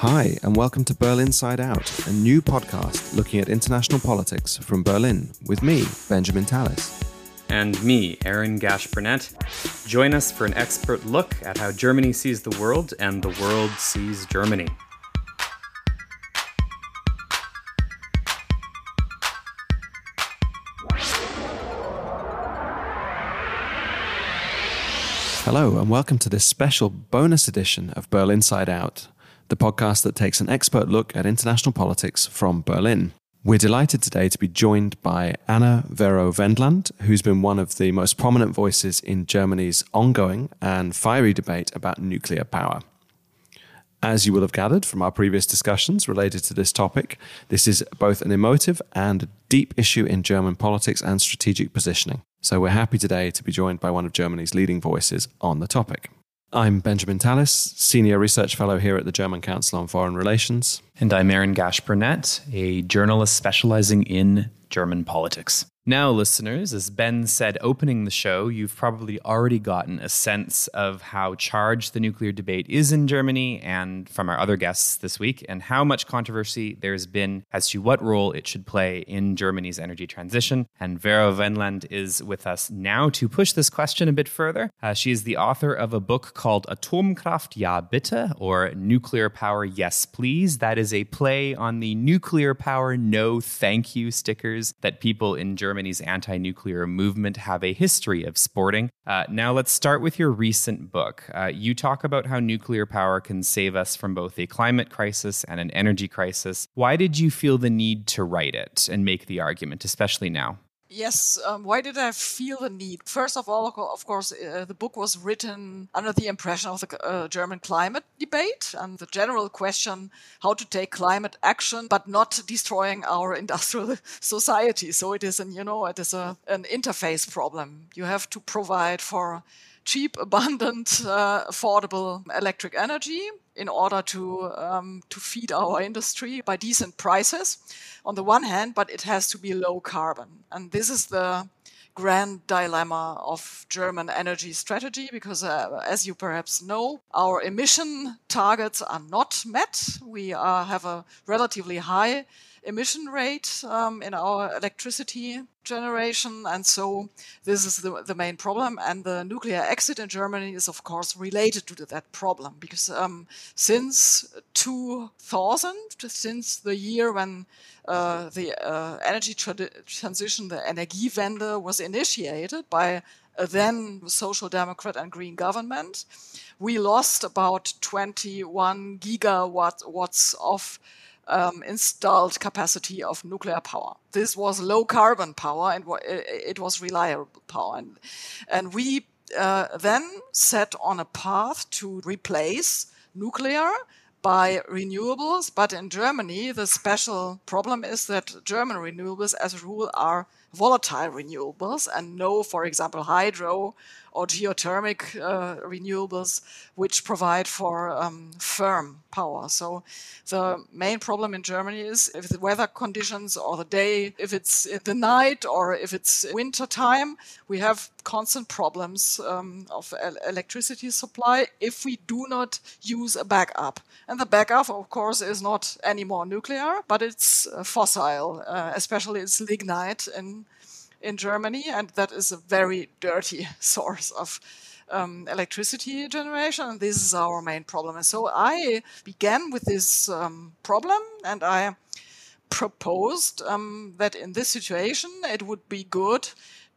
Hi, and welcome to Berlin Sight Out, a new podcast looking at international politics from Berlin with me, Benjamin Tallis. And me, Aaron Gasch Burnett. Join us for an expert look at how Germany sees the world and the world sees Germany. Hello, and welcome to this special bonus edition of Berlin Sight Out, the podcast that takes an expert look at international politics from Berlin. We're delighted today to be joined by Anna Vero Wendland, who's been one of the most prominent voices in Germany's ongoing and fiery debate about nuclear power. As you will have gathered from our previous discussions related to this topic, this is both an emotive and deep issue in German politics and strategic positioning. So we're happy today to be joined by one of Germany's leading voices on the topic. I'm Benjamin Tallis, Senior Research Fellow here at the German Council on Foreign Relations. And I'm Aaron Gasch Burnett, a journalist specializing in German politics. Now, listeners, as Ben said opening the show, you've probably already gotten a sense of how charged the nuclear debate is in Germany and from our other guests this week, and how much controversy there's been as to what role it should play in Germany's energy transition. Anna Vero Wendland is with us now to push this question a bit further. Uh, she is the author of a book called Atomkraft Ja bitte, or Nuclear Power Yes Please. That is a play on the nuclear power no thank you stickers that people in Germany Germany's anti nuclear movement have a history of sporting. Uh, now, let's start with your recent book. Uh, you talk about how nuclear power can save us from both a climate crisis and an energy crisis. Why did you feel the need to write it and make the argument, especially now? Yes, um, why did I feel the need? First of all, of course, uh, the book was written under the impression of the uh, German climate debate and the general question how to take climate action but not destroying our industrial society. So it is an, you know, it is a, an interface problem. You have to provide for cheap, abundant, uh, affordable electric energy in order to um, to feed our industry by decent prices on the one hand, but it has to be low carbon. And this is the grand dilemma of German energy strategy because, uh, as you perhaps know, our emission targets are not met. We uh, have a relatively high emission rate um, in our electricity generation. And so this is the, the main problem. And the nuclear exit in Germany is, of course, related to that problem because um, since 2000, since the year when uh, the uh, energy tra- transition, the Energiewende, was initiated by a then Social Democrat and Green government, we lost about 21 gigawatts of um, installed capacity of nuclear power. This was low carbon power and it was reliable power. And, and we uh, then set on a path to replace nuclear by renewables. But in Germany, the special problem is that German renewables, as a rule, are volatile renewables and no, for example, hydro or geothermic uh, renewables, which provide for um, firm power. So the main problem in Germany is if the weather conditions or the day, if it's the night or if it's winter time, we have constant problems um, of electricity supply if we do not use a backup. And the backup, of course, is not anymore nuclear, but it's uh, fossil, uh, especially it's lignite in in Germany, and that is a very dirty source of um, electricity generation. And this is our main problem. And so I began with this um, problem, and I proposed um, that in this situation it would be good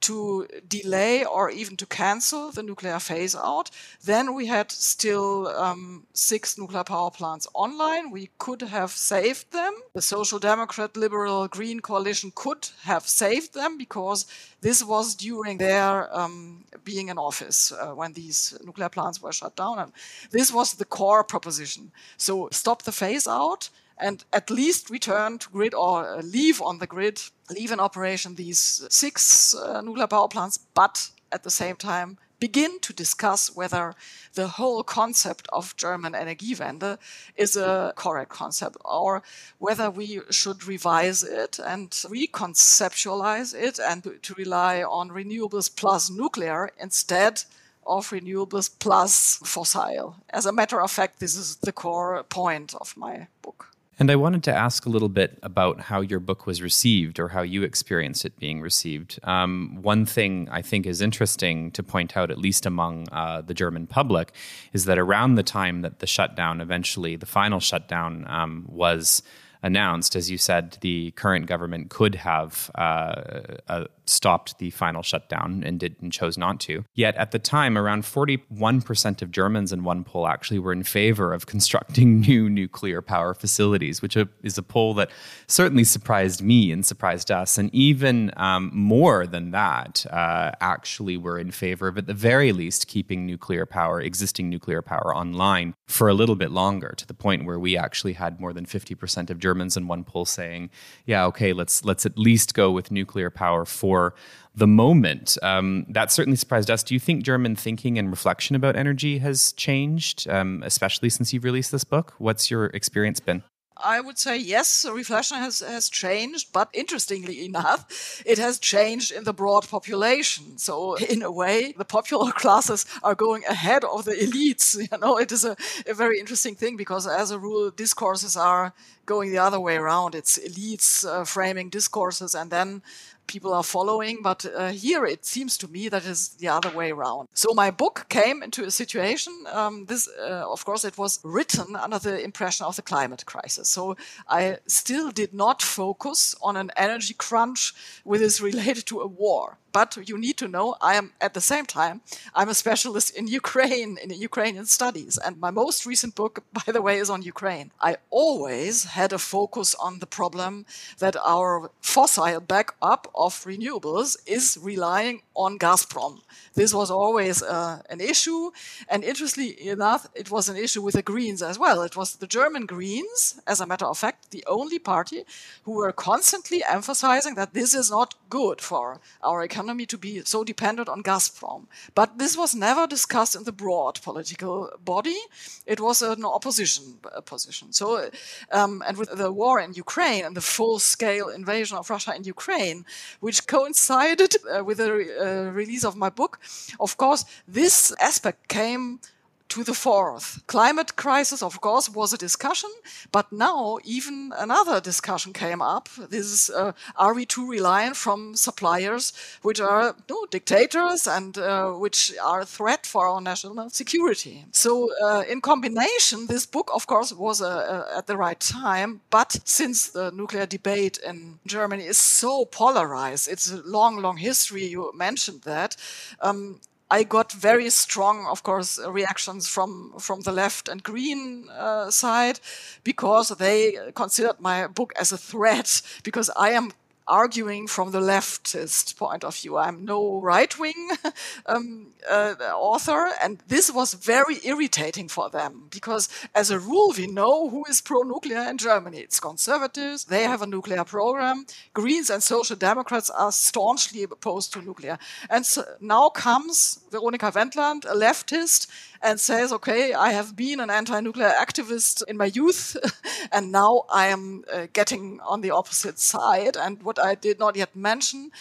to delay or even to cancel the nuclear phase out. Then we had still um, six nuclear power plants online. We could have saved them. The Social Democrat, Liberal, Green coalition could have saved them because this was during their um, being in office uh, when these nuclear plants were shut down. And this was the core proposition. So stop the phase out and at least return to grid or uh, leave on the grid, leave in operation these six uh, nuclear power plants, but at the same time begin to discuss whether the whole concept of German Energiewende is a correct concept or whether we should revise it and reconceptualize it and to rely on renewables plus nuclear instead of renewables plus fossil. As a matter of fact, this is the core point of my book. And I wanted to ask a little bit about how your book was received or how you experienced it being received. Um, one thing I think is interesting to point out, at least among uh, the German public, is that around the time that the shutdown, eventually the final shutdown, um, was announced, as you said, the current government could have uh, uh, stopped the final shutdown and did and chose not to. Yet at the time, around 41% of Germans in one poll actually were in favor of constructing new nuclear power facilities, which is a poll that certainly surprised me and surprised us. And even um, more than that, uh, actually were in favor of, at the very least, keeping nuclear power, existing nuclear power online for a little bit longer, to the point where we actually had more than 50% of Germans in one poll saying, yeah, okay, let's let's at least go with nuclear power for for the moment. Um, that certainly surprised us. Do you think German thinking and reflection about energy has changed, um, especially since you've released this book? What's your experience been? I would say yes, reflection has, has changed, but interestingly enough, it has changed in the broad population. So in a way, the popular classes are going ahead of the elites. You know, it is a, a very interesting thing because as a rule, discourses are going the other way around. It's elites uh, framing discourses and then people are following. But uh, here it seems to me that is the other way around. So my book came into a situation. Um, this, uh, of course, it was written under the impression of the climate crisis. So I still did not focus on an energy crunch which is related to a war. But you need to know I am at the same time I'm a specialist in Ukraine in Ukrainian studies and my most recent book by the way is on Ukraine. I always had a focus on the problem that our fossil backup of renewables is relying on Gazprom. This was always uh, an issue and interestingly enough it was an issue with the Greens as well. It was the German Greens as a matter of fact the only party who were constantly emphasizing that this is not good for our economy economy to be so dependent on Gazprom. But this was never discussed in the broad political body. It was an opposition uh, position. So, um, and with the war in Ukraine and the full-scale invasion of Russia in Ukraine, which coincided uh, with the re- uh, release of my book, of course, this aspect came to the fourth. Climate crisis, of course, was a discussion, but now even another discussion came up. This is, uh, are we too reliant from suppliers which are no, dictators and uh, which are a threat for our national security? So, uh, in combination, this book, of course, was uh, uh, at the right time, but since the nuclear debate in Germany is so polarized, it's a long, long history, you mentioned that, um, I got very strong, of course, reactions from from the left and green uh, side because they considered my book as a threat because I am arguing from the leftist point of view. I'm no right wing um, uh, author, and this was very irritating for them because, as a rule, we know who is pro nuclear in Germany. It's conservatives, they have a nuclear program. Greens and social democrats are staunchly opposed to nuclear. And so now comes Veronika Wendland, a leftist, and says, okay, I have been an anti-nuclear activist in my youth, and now I am uh, getting on the opposite side. And what I did not yet mention,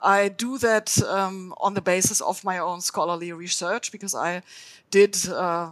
I do that um, on the basis of my own scholarly research because I did uh,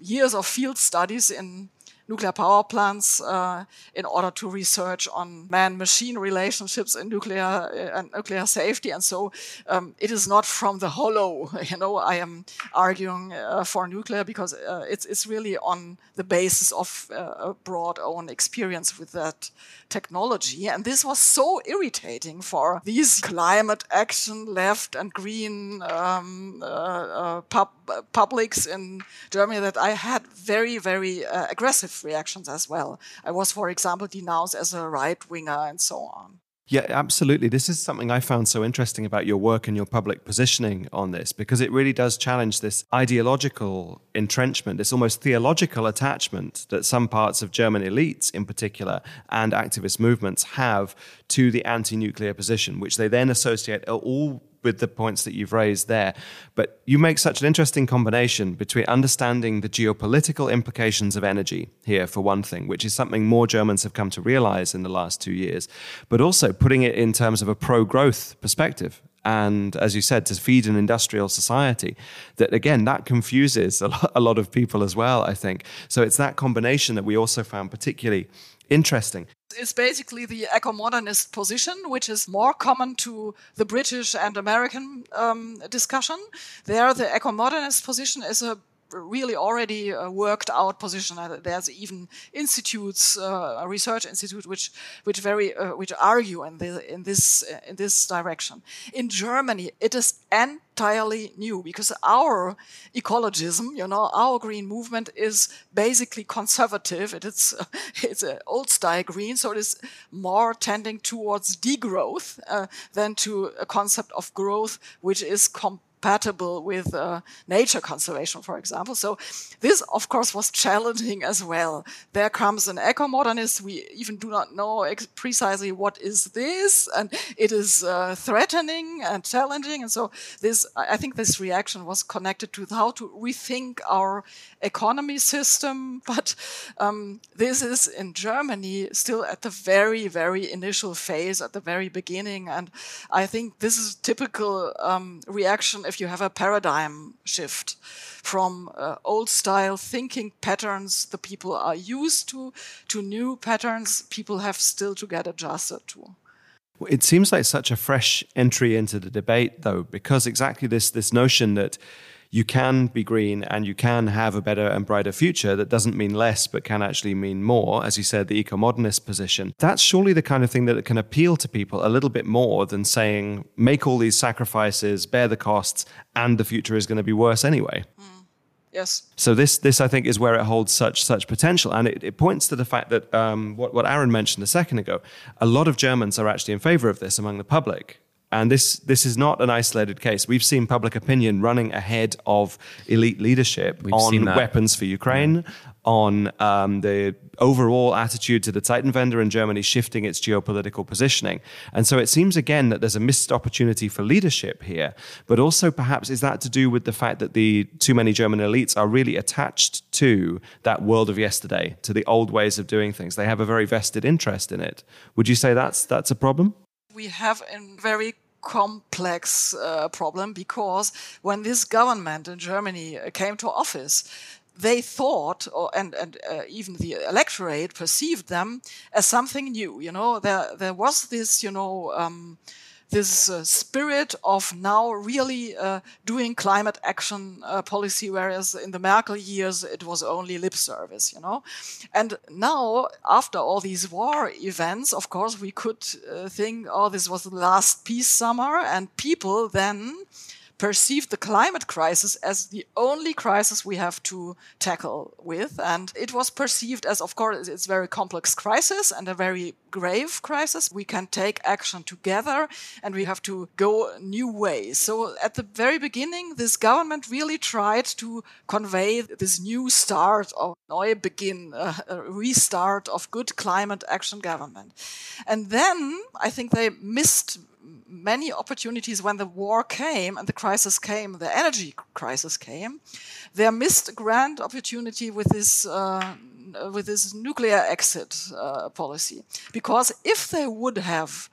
years of field studies in nuclear power plants uh, in order to research on man-machine relationships in nuclear uh, and nuclear safety. And so um, it is not from the hollow. You know, I am arguing uh, for nuclear because uh, it's it's really on the basis of uh, a broad own experience with that technology. And this was so irritating for these climate action left and green um, uh, pub publics in Germany that I had very very aggressive reactions as well. I was, for example, denounced as a right winger and so on. Yeah, absolutely. This is something I found so interesting about your work and your public positioning on this because it really does challenge this ideological entrenchment, this almost theological attachment that some parts of German elites in particular and activist movements have to the anti nuclear position, which they then associate uh, all with the points that you've raised there. But you make such an interesting combination between understanding the geopolitical implications of energy here, for one thing, which is something more Germans have come to realize in the last two years, but also putting it in terms of a pro growth perspective and, as you said, to feed an industrial society. That again, that confuses a lot, a lot of people as well. I think so. It's that combination that we also found particularly interesting. It's basically the eco-modernist position, which is more common to the British and American um, discussion. There, the eco-modernist position is a really already uh, worked out position. Uh, there's even institutes, uh, a research institute, which which very uh, which argue in the, in this uh, in this direction. In Germany, it is entirely new because our ecologism, you know, our green movement is basically conservative. It is it's an old style green, so it is more tending towards degrowth than to a concept of growth, which is com compatible with uh, nature conservation, for example. So this, of course, was challenging as well. There comes an eco-modernist. We even do not know precisely what is this, and it is uh, threatening and challenging. And so this, I think, this reaction was connected to how to rethink our economy system. But um, this is in Germany still at the very, very initial phase, at the very beginning, and I think this is typical um, reaction if you have a paradigm shift from uh, old style thinking patterns the people are used to to new patterns people have still to get adjusted to. It seems like such a fresh entry into the debate, though, because exactly this this notion that you can be green and you can have a better and brighter future that doesn't mean less but can actually mean more as you said the eco-modernist position that's surely the kind of thing that can appeal to people a little bit more than saying make all these sacrifices bear the costs and the future is going to be worse anyway mm. Yes. So this this I think is where it holds such such potential, and it, it points to the fact that um, what what Aaron mentioned a second ago, a lot of Germans are actually in favour of this among the public. And this, this is not an isolated case. We've seen public opinion running ahead of elite leadership We've on weapons for Ukraine, yeah. on um, the overall attitude to the Zeitenwende in Germany shifting its geopolitical positioning. And so it seems again that there's a missed opportunity for leadership here. But also, perhaps, is that to do with the fact that the too many German elites are really attached to that world of yesterday, to the old ways of doing things? They have a very vested interest in it. Would you say that's, that's a problem? We have a very complex uh, problem because when this government in Germany uh, came to office, they thought, or, and, and uh, even the electorate perceived them as something new. You know, there there was this, you know. Um, this uh, spirit of now really uh, doing climate action uh, policy, whereas in the Merkel years it was only lip service, you know. And now, after all these war events, of course, we could uh, think, oh, this was the last peace summer, and people then perceived the climate crisis as the only crisis we have to tackle with. And it was perceived as, of course, it's a very complex crisis and a very grave crisis. We can take action together and we have to go new ways. So at the very beginning, this government really tried to convey this new start of Neubeginn, uh, a restart of good climate action government. And then I think they missed many opportunities when the war came and the crisis came, the energy crisis came. They missed a grand opportunity with this uh, with this nuclear exit uh, policy because if they would have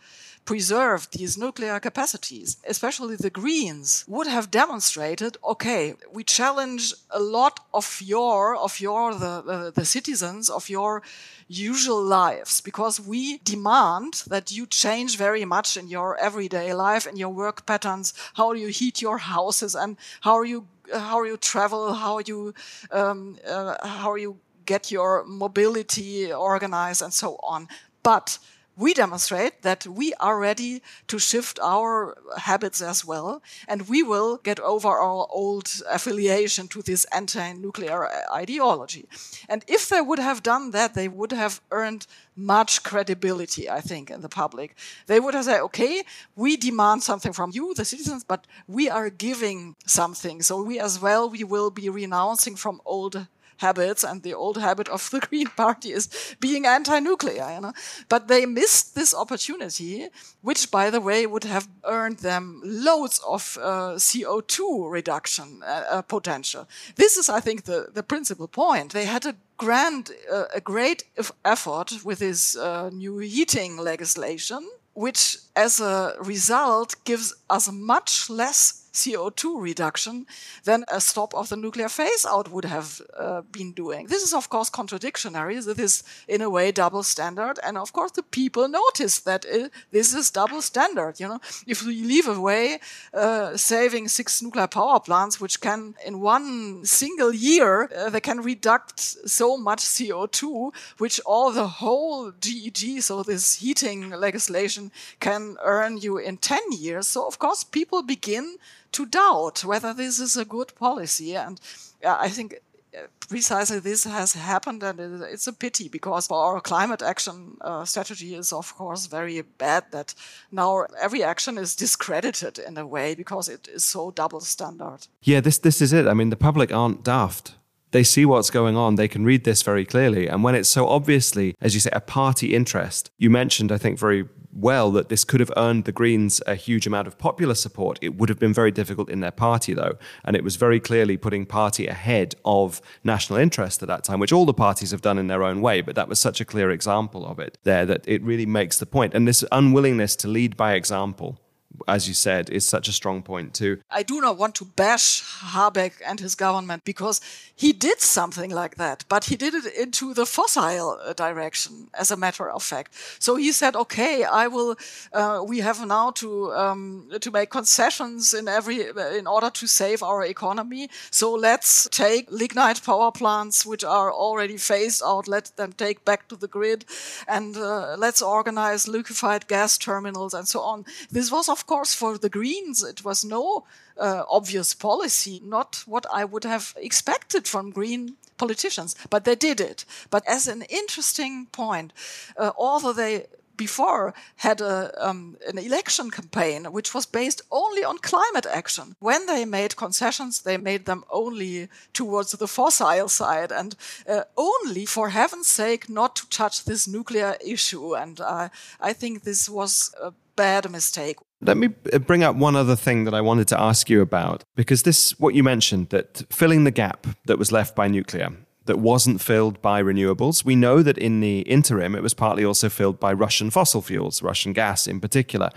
preserved these nuclear capacities, especially the Greens, would have demonstrated, okay, we challenge a lot of your, of your, the, the, the citizens, of your usual lives because we demand that you change very much in your everyday life and your work patterns how you heat your houses and how you how you travel how you um, uh, how you get your mobility organized and so on. But we demonstrate that we are ready to shift our habits as well, and we will get over our old affiliation to this anti nuclear ideology. And if they would have done that, they would have earned much credibility, I think, in the public. They would have said, okay, we demand something from you, the citizens, but we are giving something. So we as well, we will be renouncing from old habits, and the old habit of the Green Party is being anti-nuclear. You know? But they missed this opportunity, which, by the way, would have earned them loads of uh, CO2 reduction uh, uh, potential. This is, I think, the, the principal point. They had a grand, uh, a great effort with this uh, new heating legislation which as a result gives us much less CO2 reduction than a stop of the nuclear phase out would have uh, been doing. This is, of course, contradictory. This is, in a way, double standard. And of course, the people notice that it, this is double standard. You know, if we leave away uh, saving six nuclear power plants, which can, in one single year, uh, they can reduct so much CO2, which all the whole GEG, so this heating legislation, can earn you in 10 years. So, of course, people begin to doubt whether this is a good policy. And uh, I think uh, precisely this has happened and it's a pity because our climate action uh, strategy is of course very bad that now every action is discredited in a way because it is so double standard. Yeah this this is it. I mean the public aren't daft they see what's going on. They can read this very clearly. And when it's so obviously, as you say, a party interest, you mentioned, I think, very well that this could have earned the Greens a huge amount of popular support. It would have been very difficult in their party, though. And it was very clearly putting party ahead of national interest at that time, which all the parties have done in their own way. But that was such a clear example of it there that it really makes the point. And this unwillingness to lead by example as you said, is such a strong point too. I do not want to bash Habeck and his government because he did something like that, but he did it into the fossil uh, direction, as a matter of fact. So he said, "Okay, I will. Uh, we have now to um, to make concessions in every uh, in order to save our economy. So let's take lignite power plants, which are already phased out. Let them take back to the grid, and uh, let's organize liquefied gas terminals and so on. This was, of course, for the Greens, it was no uh, obvious policy, not what I would have expected from Green politicians, but they did it. But as an interesting point, uh, although they before had a, um, an election campaign which was based only on climate action. When they made concessions, they made them only towards the fossil side and uh, only, for heaven's sake, not to touch this nuclear issue. And uh, I think this was a bad mistake. Let me uh, bring up one other thing that I wanted to ask you about, because this, what you mentioned, that filling the gap that was left by nuclear, that wasn't filled by renewables. We know that in the interim, it was partly also filled by Russian fossil fuels, Russian gas in particular.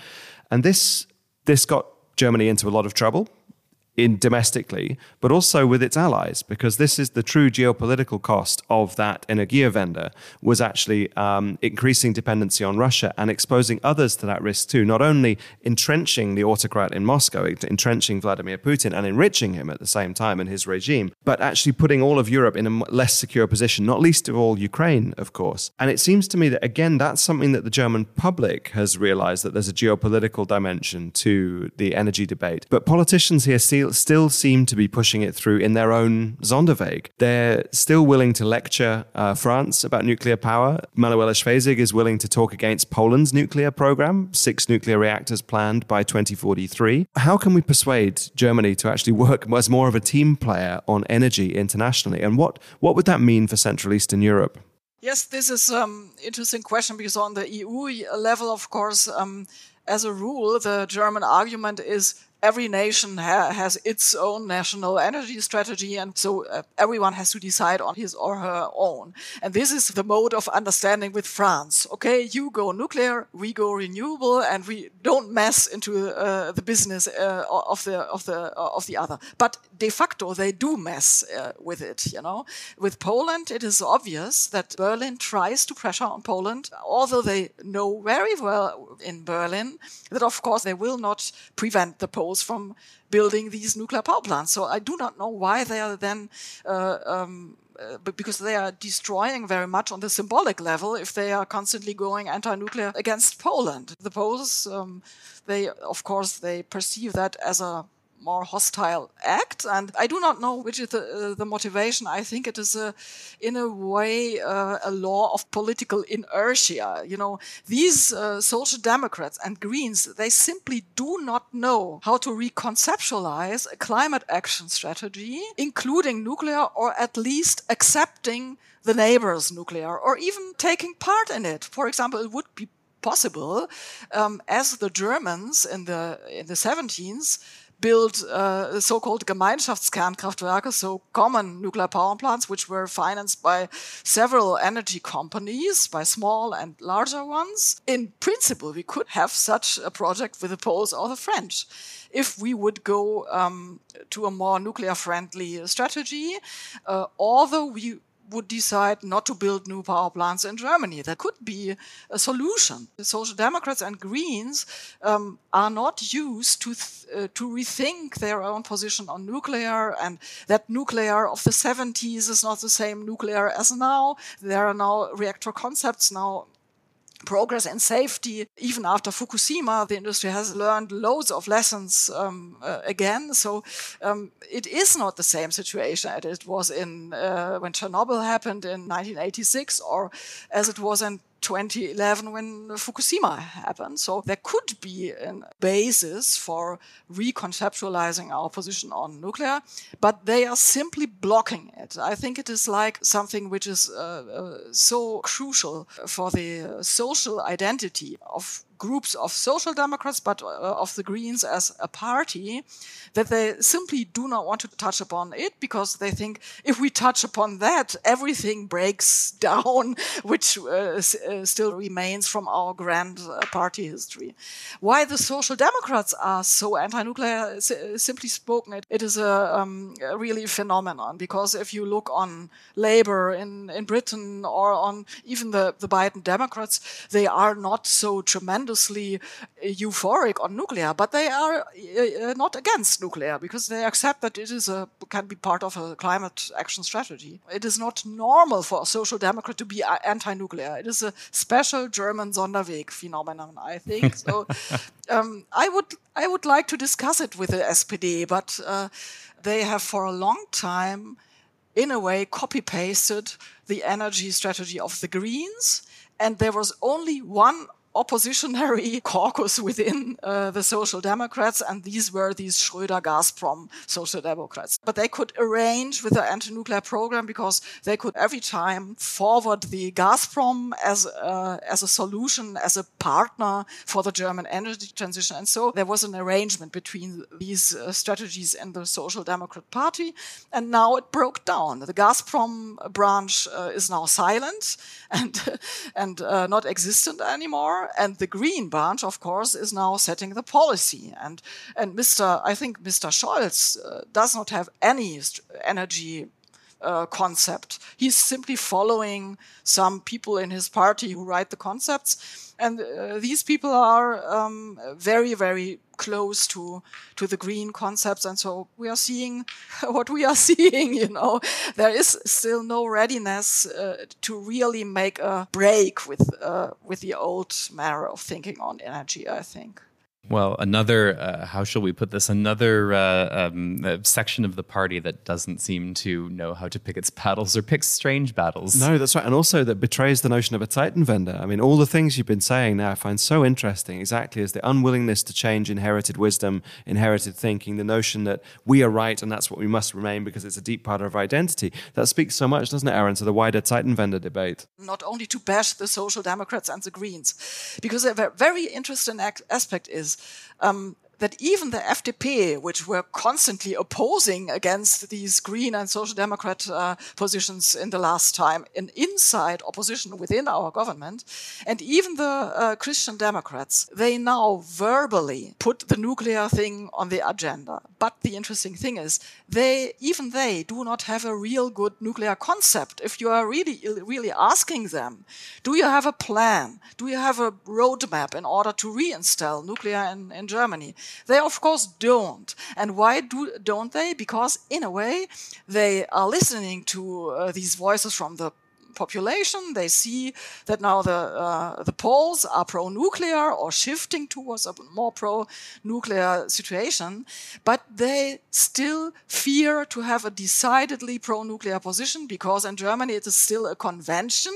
And this, this got Germany into a lot of trouble in domestically, but also with its allies, because this is the true geopolitical cost of that Energiewende was actually um, increasing dependency on Russia and exposing others to that risk too. Not only entrenching the autocrat in Moscow, entrenching Vladimir Putin and enriching him at the same time and his regime, but actually putting all of Europe in a less secure position, not least of all Ukraine, of course. And it seems to me that again, that's something that the German public has realized that there's a geopolitical dimension to the energy debate. But politicians here see still seem to be pushing it through in their own Sonderweg. They're still willing to lecture uh, France about nuclear power. Manuela Schwesig is willing to talk against Poland's nuclear program, six nuclear reactors planned by 2043. How can we persuade Germany to actually work as more of a team player on energy internationally? And what, what would that mean for Central Eastern Europe? Yes, this is an um, interesting question because on the EU level, of course, um, as a rule, the German argument is every nation ha has its own national energy strategy, and so uh, everyone has to decide on his or her own. And this is the mode of understanding with France. Okay, you go nuclear, we go renewable, and we don't mess into uh, the business uh, of the of the of the other. But de facto, they do mess uh, with it. You know, with Poland, it is obvious that Berlin tries to pressure on Poland, although they know very well in Berlin that, of course, they will not prevent the Poles from building these nuclear power plants. So I do not know why they are then. Uh, um, uh, because they are destroying very much on the symbolic level if they are constantly going anti-nuclear against Poland. The Poles, um, they of course they perceive that as a more hostile act. And I do not know which is the, uh, the motivation. I think it is a, in a way, uh, a law of political inertia. You know, these uh, social democrats and Greens, they simply do not know how to reconceptualize a climate action strategy, including nuclear or at least accepting the neighbor's nuclear or even taking part in it. For example, it would be possible, um, as the Germans in the in the 17s build uh, so-called Gemeinschaftskernkraftwerke, so common nuclear power plants, which were financed by several energy companies, by small and larger ones. In principle, we could have such a project with the Poles or the French if we would go um, to a more nuclear friendly strategy, uh, although we would decide not to build new power plants in Germany. That could be a solution. The Social Democrats and Greens um, are not used to uh, to rethink their own position on nuclear, and that nuclear of the 70s is not the same nuclear as now. There are now reactor concepts now progress and safety. Even after Fukushima, the industry has learned loads of lessons um, uh, again. So um, it is not the same situation as it was in uh, when Chernobyl happened in 1986, or as it was in 2011 when Fukushima happened. So there could be a basis for reconceptualizing our position on nuclear, but they are simply blocking it. I think it is like something which is uh, uh, so crucial for the social identity of groups of social democrats, but uh, of the Greens as a party, that they simply do not want to touch upon it because they think if we touch upon that, everything breaks down, which uh, uh, still remains from our grand uh, party history. Why the social democrats are so anti-nuclear, s- simply spoken, it, it is a, um, really phenomenon because if you look on Labour in, in Britain or on even the, the Biden Democrats, they are not so tremendous tremendously euphoric on nuclear, but they are uh, not against nuclear because they accept that it is a can be part of a climate action strategy. It is not normal for a social democrat to be anti-nuclear. It is a special German Sonderweg phenomenon, I think. so um, I would I would like to discuss it with the SPD, but uh, they have for a long time, in a way, copy pasted the energy strategy of the Greens. And there was only one oppositionary caucus within uh, the Social Democrats, and these were these Schröder Gazprom Social Democrats. But they could arrange with the anti nuclear program because they could every time forward the Gazprom as, uh, as a solution, as a partner for the German energy transition. And so there was an arrangement between these uh, strategies in the Social Democrat Party, and now it broke down. The Gazprom branch uh, is now silent and, and uh, not existent anymore and the Green branch, of course, is now setting the policy. And and Mr. I think Mr. Scholz uh, does not have any energy uh, concept. He's simply following some people in his party who write the concepts, and uh, these people are um, very, very close to to the green concepts. And so we are seeing what we are seeing. You know, there is still no readiness uh, to really make a break with uh, with the old manner of thinking on energy. I think. Well, another, uh, how shall we put this? Another uh, um, uh, section of the party that doesn't seem to know how to pick its battles or picks strange battles. No, that's right. And also that betrays the notion of a Zeitenwende. I mean, all the things you've been saying now I find so interesting, exactly as the unwillingness to change inherited wisdom, inherited thinking, the notion that we are right and that's what we must remain because it's a deep part of our identity. That speaks so much, doesn't it, Aaron, to the wider Zeitenwende debate? Not only to bash the Social Democrats and the Greens, because a very interesting aspect is um, that even the FDP, which were constantly opposing against these Green and Social Democrat uh, positions in the last time, an inside opposition within our government, and even the uh, Christian Democrats, they now verbally put the nuclear thing on the agenda. But the interesting thing is, they even they do not have a real good nuclear concept. If you are really really asking them, do you have a plan? Do you have a roadmap in order to reinstall nuclear in, in Germany? They of course don't. And why do don't they? Because in a way they are listening to uh, these voices from the population. They see that now the uh, the Poles are pro-nuclear or shifting towards a more pro-nuclear situation, but they still fear to have a decidedly pro-nuclear position because in Germany it is still a convention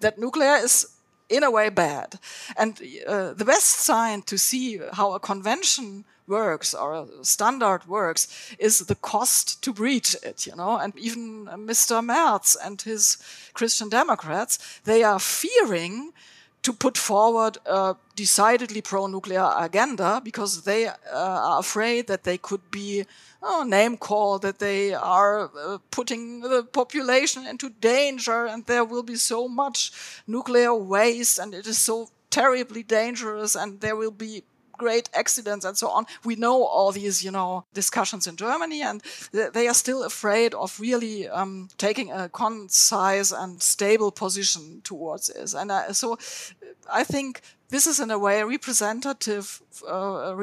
that nuclear is in a way bad. And uh, the best sign to see how a convention works or a standard works is the cost to breach it, you know. And even Mr. Merz and his Christian Democrats, they are fearing to put forward a decidedly pro-nuclear agenda because they uh, are afraid that they could be oh, name called, that they are uh, putting the population into danger, and there will be so much nuclear waste, and it is so terribly dangerous, and there will be great accidents and so on. We know all these, you know, discussions in Germany, and they are still afraid of really um, taking a concise and stable position towards this. And uh, so, I think this is in a way representative uh,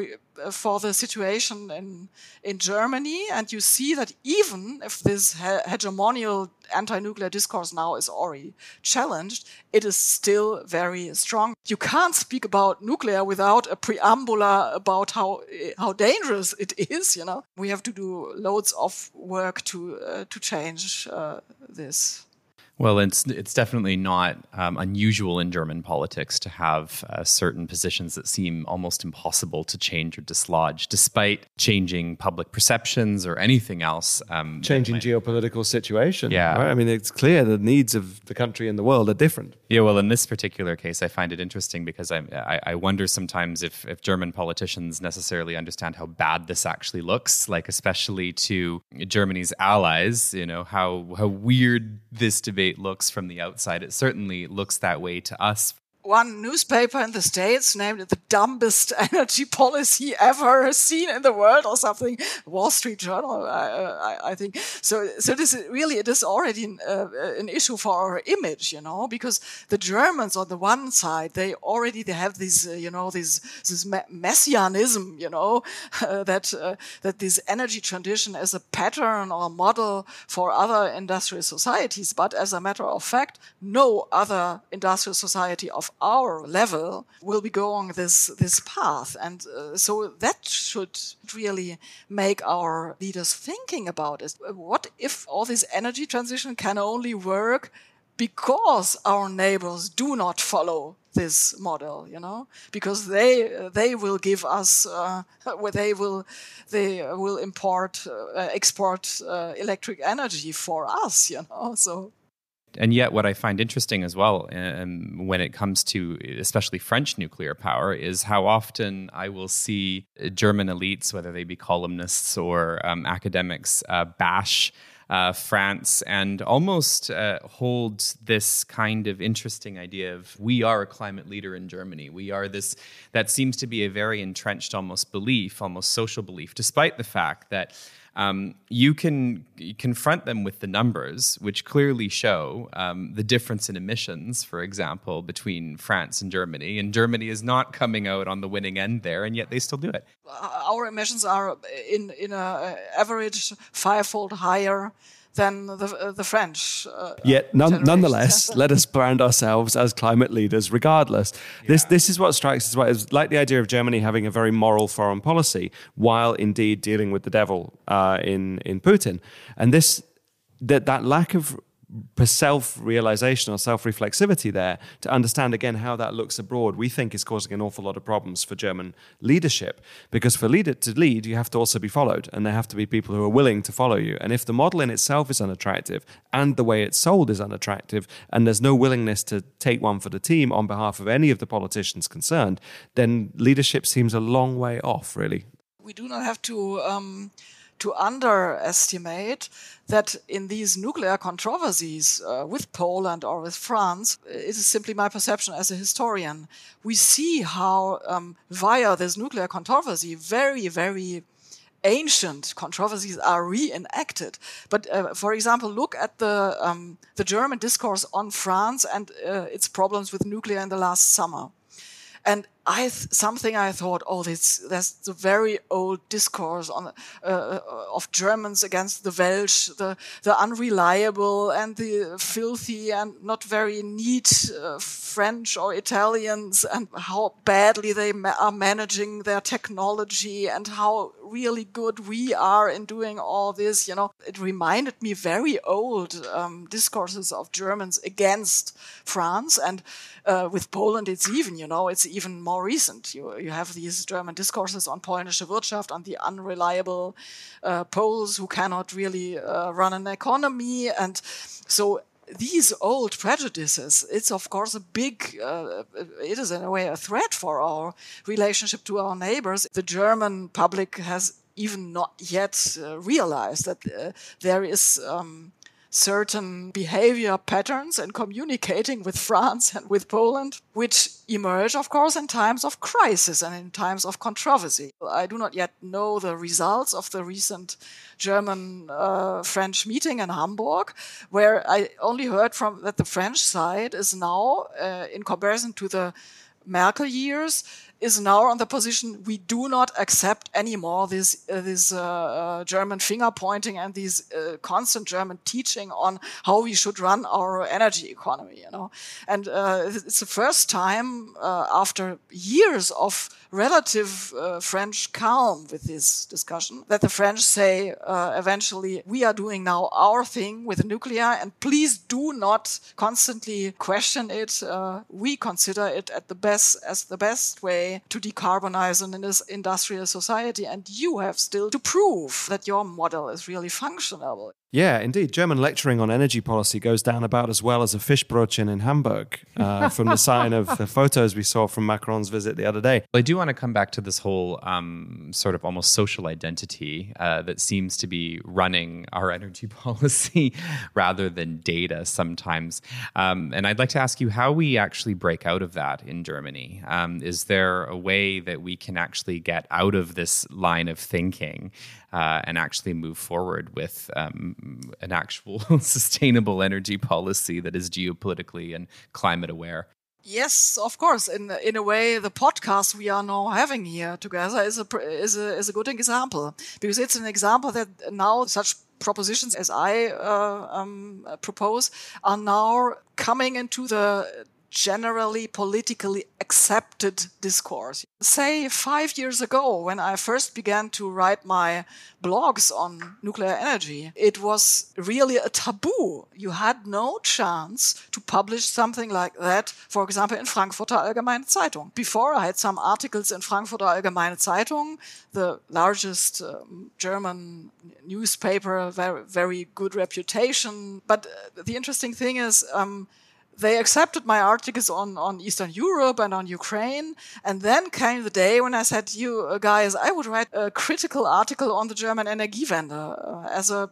uh, for the situation in in Germany, and you see that even if this he hegemonial anti-nuclear discourse now is already challenged, it is still very strong. You can't speak about nuclear without a preambula about how how dangerous it is. You know, we have to do loads of work to uh, to change uh, this. Well, it's it's definitely not um, unusual in German politics to have uh, certain positions that seem almost impossible to change or dislodge, despite changing public perceptions or anything else. Um, changing might... geopolitical situation. Yeah, right? I mean, it's clear the needs of the country and the world are different. Yeah, well, in this particular case, I find it interesting because I I, I wonder sometimes if if German politicians necessarily understand how bad this actually looks, like especially to Germany's allies. You know how how weird this debate looks from the outside. It certainly looks that way to us one newspaper in the States named it the dumbest energy policy ever seen in the world or something. Wall Street Journal, I, I, I think. So, so this is really, it is already an, uh, an, issue for our image, you know, because the Germans on the one side, they already, they have this, uh, you know, this, this messianism, you know, uh, that, uh, that this energy transition is a pattern or model for other industrial societies. But as a matter of fact, no other industrial society of our level will be going this this path. And uh, so that should really make our leaders thinking about it. What if all this energy transition can only work because our neighbors do not follow this model you know? Because they they will give us uh, they will they will import uh, export uh, electric energy for us you know? So and yet, what I find interesting as well, um, when it comes to especially French nuclear power, is how often I will see German elites, whether they be columnists or um, academics, uh, bash uh, France and almost uh, hold this kind of interesting idea of we are a climate leader in Germany. We are this, that seems to be a very entrenched almost belief, almost social belief, despite the fact that um, you can confront them with the numbers, which clearly show um, the difference in emissions, for example, between France and Germany. And Germany is not coming out on the winning end there, and yet they still do it. Our emissions are in in a average fivefold higher than the, uh, the French. Uh, Yet, none, nonetheless, let us brand ourselves as climate leaders regardless. Yeah. This, this is what strikes us. It's like the idea of Germany having a very moral foreign policy while indeed dealing with the devil uh, in, in Putin. And this, that, that lack of self realization or self reflexivity there to understand again how that looks abroad, we think is causing an awful lot of problems for German leadership. Because for leader to lead, you have to also be followed, and there have to be people who are willing to follow you. And if the model in itself is unattractive and the way it's sold is unattractive, and there's no willingness to take one for the team on behalf of any of the politicians concerned, then leadership seems a long way off, really. We do not have to. Um to underestimate that in these nuclear controversies uh, with Poland or with France, it is simply my perception as a historian. We see how, um, via this nuclear controversy, very, very ancient controversies are reenacted. But uh, for example, look at the um, the German discourse on France and uh, its problems with nuclear in the last summer. And I something I thought, oh, this that's the very old discourse on uh, uh, of Germans against the Welsh, the the unreliable and the filthy and not very neat uh, French or Italians, and how badly they ma are managing their technology, and how really good we are in doing all this. You know, it reminded me very old um, discourses of Germans against France, and uh, with Poland, it's even. You know, it's even more recent. You, you have these German discourses on Polnische Wirtschaft, on the unreliable uh, Poles who cannot really uh, run an economy. And so these old prejudices, it's of course a big, uh, it is in a way a threat for our relationship to our neighbors. The German public has even not yet uh, realized that uh, there is um, certain behavior patterns in communicating with France and with Poland, which emerge, of course, in times of crisis and in times of controversy. I do not yet know the results of the recent German uh, French meeting in Hamburg, where I only heard from that the French side is now, uh, in comparison to the Merkel years, is now on the position we do not accept anymore this uh, this uh, uh, German finger pointing and this uh, constant German teaching on how we should run our energy economy. You know, and uh, it's the first time uh, after years of relative French calm with this discussion that the French say eventually we are doing now our thing with nuclear and please do not constantly question it. we consider it at the best as the best way to decarbonize this industrial society. And you have still to prove that your model is really functional. Yeah, indeed. German lecturing on energy policy goes down about as well as a Fischbrötchen in Hamburg uh, from the sign of the photos we saw from Macron's visit the other day. Well, I do want to come back to this whole um, sort of almost social identity uh, that seems to be running our energy policy rather than data sometimes. Um, and I'd like to ask you how we actually break out of that in Germany. Um, is there a way that we can actually get out of this line of thinking uh, and actually move forward with um, an actual sustainable energy policy that is geopolitically and climate aware. Yes, of course. In in a way, the podcast we are now having here together is a is a is a good example because it's an example that now such propositions as I uh, um, propose are now coming into the generally politically accepted discourse. Say five years ago, when I first began to write my blogs on nuclear energy, it was really a taboo. You had no chance to publish something like that, for example, in Frankfurter Allgemeine Zeitung. Before, I had some articles in Frankfurter Allgemeine Zeitung, the largest um, German newspaper, very, very good reputation. But uh, the interesting thing is, um, they accepted my articles on, on Eastern Europe and on Ukraine. And then came the day when I said, you uh, guys, I would write a critical article on the German Energiewende uh, as a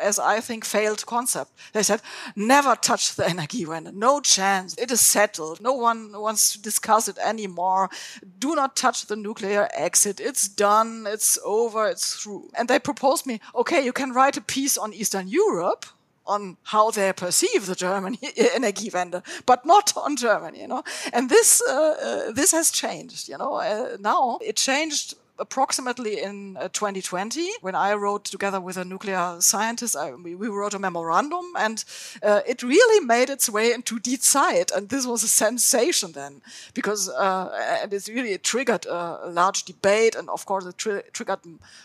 as I think failed concept. They said, never touch the Energiewende. No chance. It is settled. No one wants to discuss it anymore. Do not touch the nuclear exit. It's done. It's over. It's through. And they proposed me, okay, you can write a piece on Eastern Europe on how they perceive the German Energiewende, but not on Germany, you know. And this uh, uh, this has changed, you know. Uh, now it changed approximately in uh, 2020 when I wrote together with a nuclear scientist, I, we, wrote a memorandum and uh, it really made its way into Die Zeit. And this was a sensation then because, uh, and it really triggered a, large debate. And of course, it tri triggered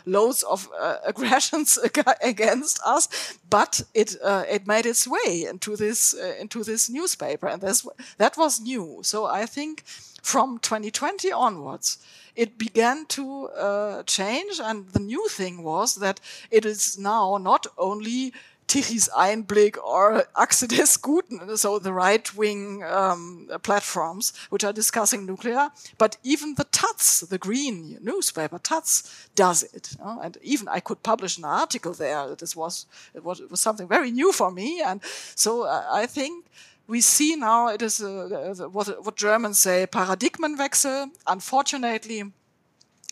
loads of uh, aggressions against us, but it, uh, it made its way into this, uh, into this newspaper. And this, that was new. So I think from 2020 onwards, it began to uh, change. And the new thing was that it is now not only Tichy's Einblick or Achse des Guten, so the right wing um, platforms which are discussing nuclear, but even the Taz, the green newspaper Taz, does it. You know? And even I could publish an article there. This was it, was it was something very new for me, and so uh, I think we see now it is a, what, what Germans say Paradigmenwechsel. Unfortunately,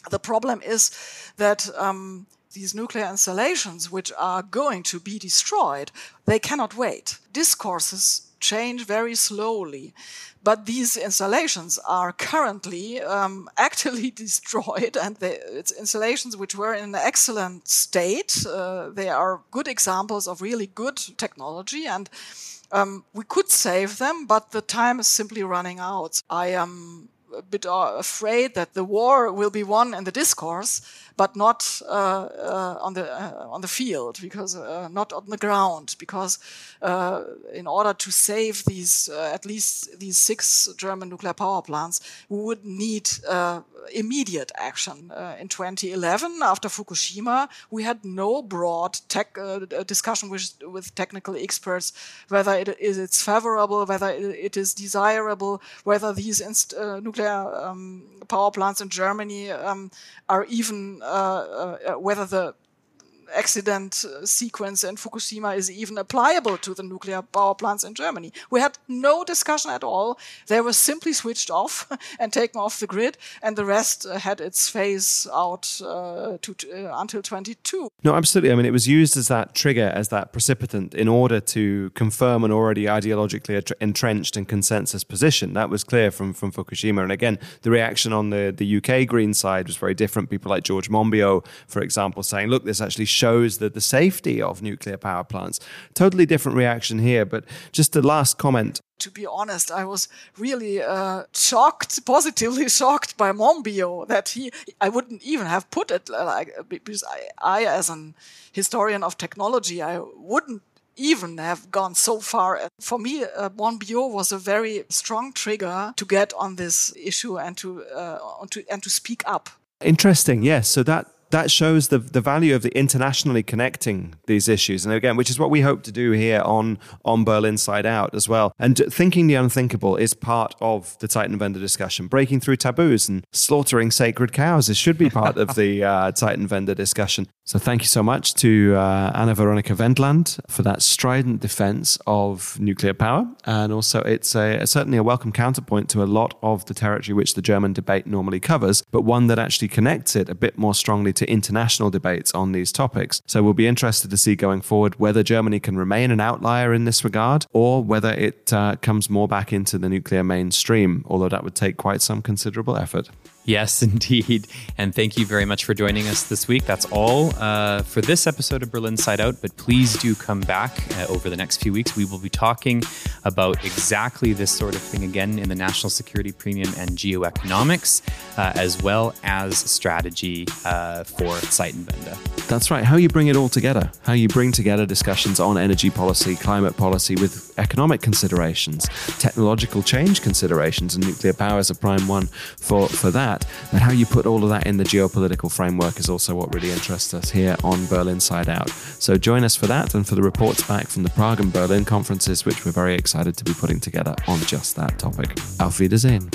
the problem is that um, these nuclear installations, which are going to be destroyed, they cannot wait. Discourses change very slowly. But these installations are currently um, actually destroyed, and they, it's installations which were in an excellent state. Uh, they are good examples of really good technology, and um, we could save them, but the time is simply running out. I am a bit uh, afraid that the war will be won in the discourse, but not uh, uh, on the uh, on the field, because uh, not on the ground, because uh, in order to save these at least these six German nuclear power plants, we would need immediate action. in 2011, after Fukushima, we had no broad tech discussion with, with technical experts whether it is it's favorable, whether it is desirable, whether these nuclear um, power plants in Germany um, are even uh, uh, Uh, uh, uh, whether the accident uh, sequence in Fukushima is even applicable to the nuclear power plants in Germany. We had no discussion at all. They were simply switched off and taken off the grid, and the rest uh, had its phase out uh, to, uh, until 22. No, absolutely. I mean, it was used as that trigger, as that precipitant, in order to confirm an already ideologically entrenched and consensus position. That was clear from, from Fukushima. And again, the reaction on the, the UK Green side was very different. People like George Monbiot, for example, saying, look, this actually shows that the safety of nuclear power plants. Totally different reaction here. But just the last comment to be honest, I was really uh, shocked, positively shocked by Monbiot that he, I wouldn't even have put it like, because I, I, as an historian of technology, I wouldn't even have gone so far. For me, uh, Monbiot was a very strong trigger to get on this issue and to, uh, to, and to speak up. Interesting. Yes. So that that shows the, the value of the internationally connecting these issues. And again, which is what we hope to do here on, on Berlin Sight Out as well. And thinking the unthinkable is part of the Zeitenwende discussion. Breaking through taboos and slaughtering sacred cows is, should be part of the uh, Vendor discussion. So thank you so much to uh, Anna Veronica Wendland for that strident defense of nuclear power. And also, it's a, certainly a welcome counterpoint to a lot of the territory which the German debate normally covers, but one that actually connects it a bit more strongly to international debates on these topics. So we'll be interested to see going forward whether Germany can remain an outlier in this regard or whether it uh, comes more back into the nuclear mainstream, although that would take quite some considerable effort. Yes, indeed. And thank you very much for joining us this week. That's all uh, for this episode of Berlin Sight Out. But please do come back uh, over the next few weeks. We will be talking about exactly this sort of thing again in the national security premium and geoeconomics, uh, as well as strategy uh, for Zeitenwende. That's right. How you bring it all together, how you bring together discussions on energy policy, climate policy with economic considerations, technological change considerations, and nuclear power is a prime one for, for that that, and how you put all of that in the geopolitical framework is also what really interests us here on Berlin Sight Out. So join us for that and for the reports back from the Prague and Berlin conferences, which we're very excited to be putting together on just that topic. Auf Wiedersehen.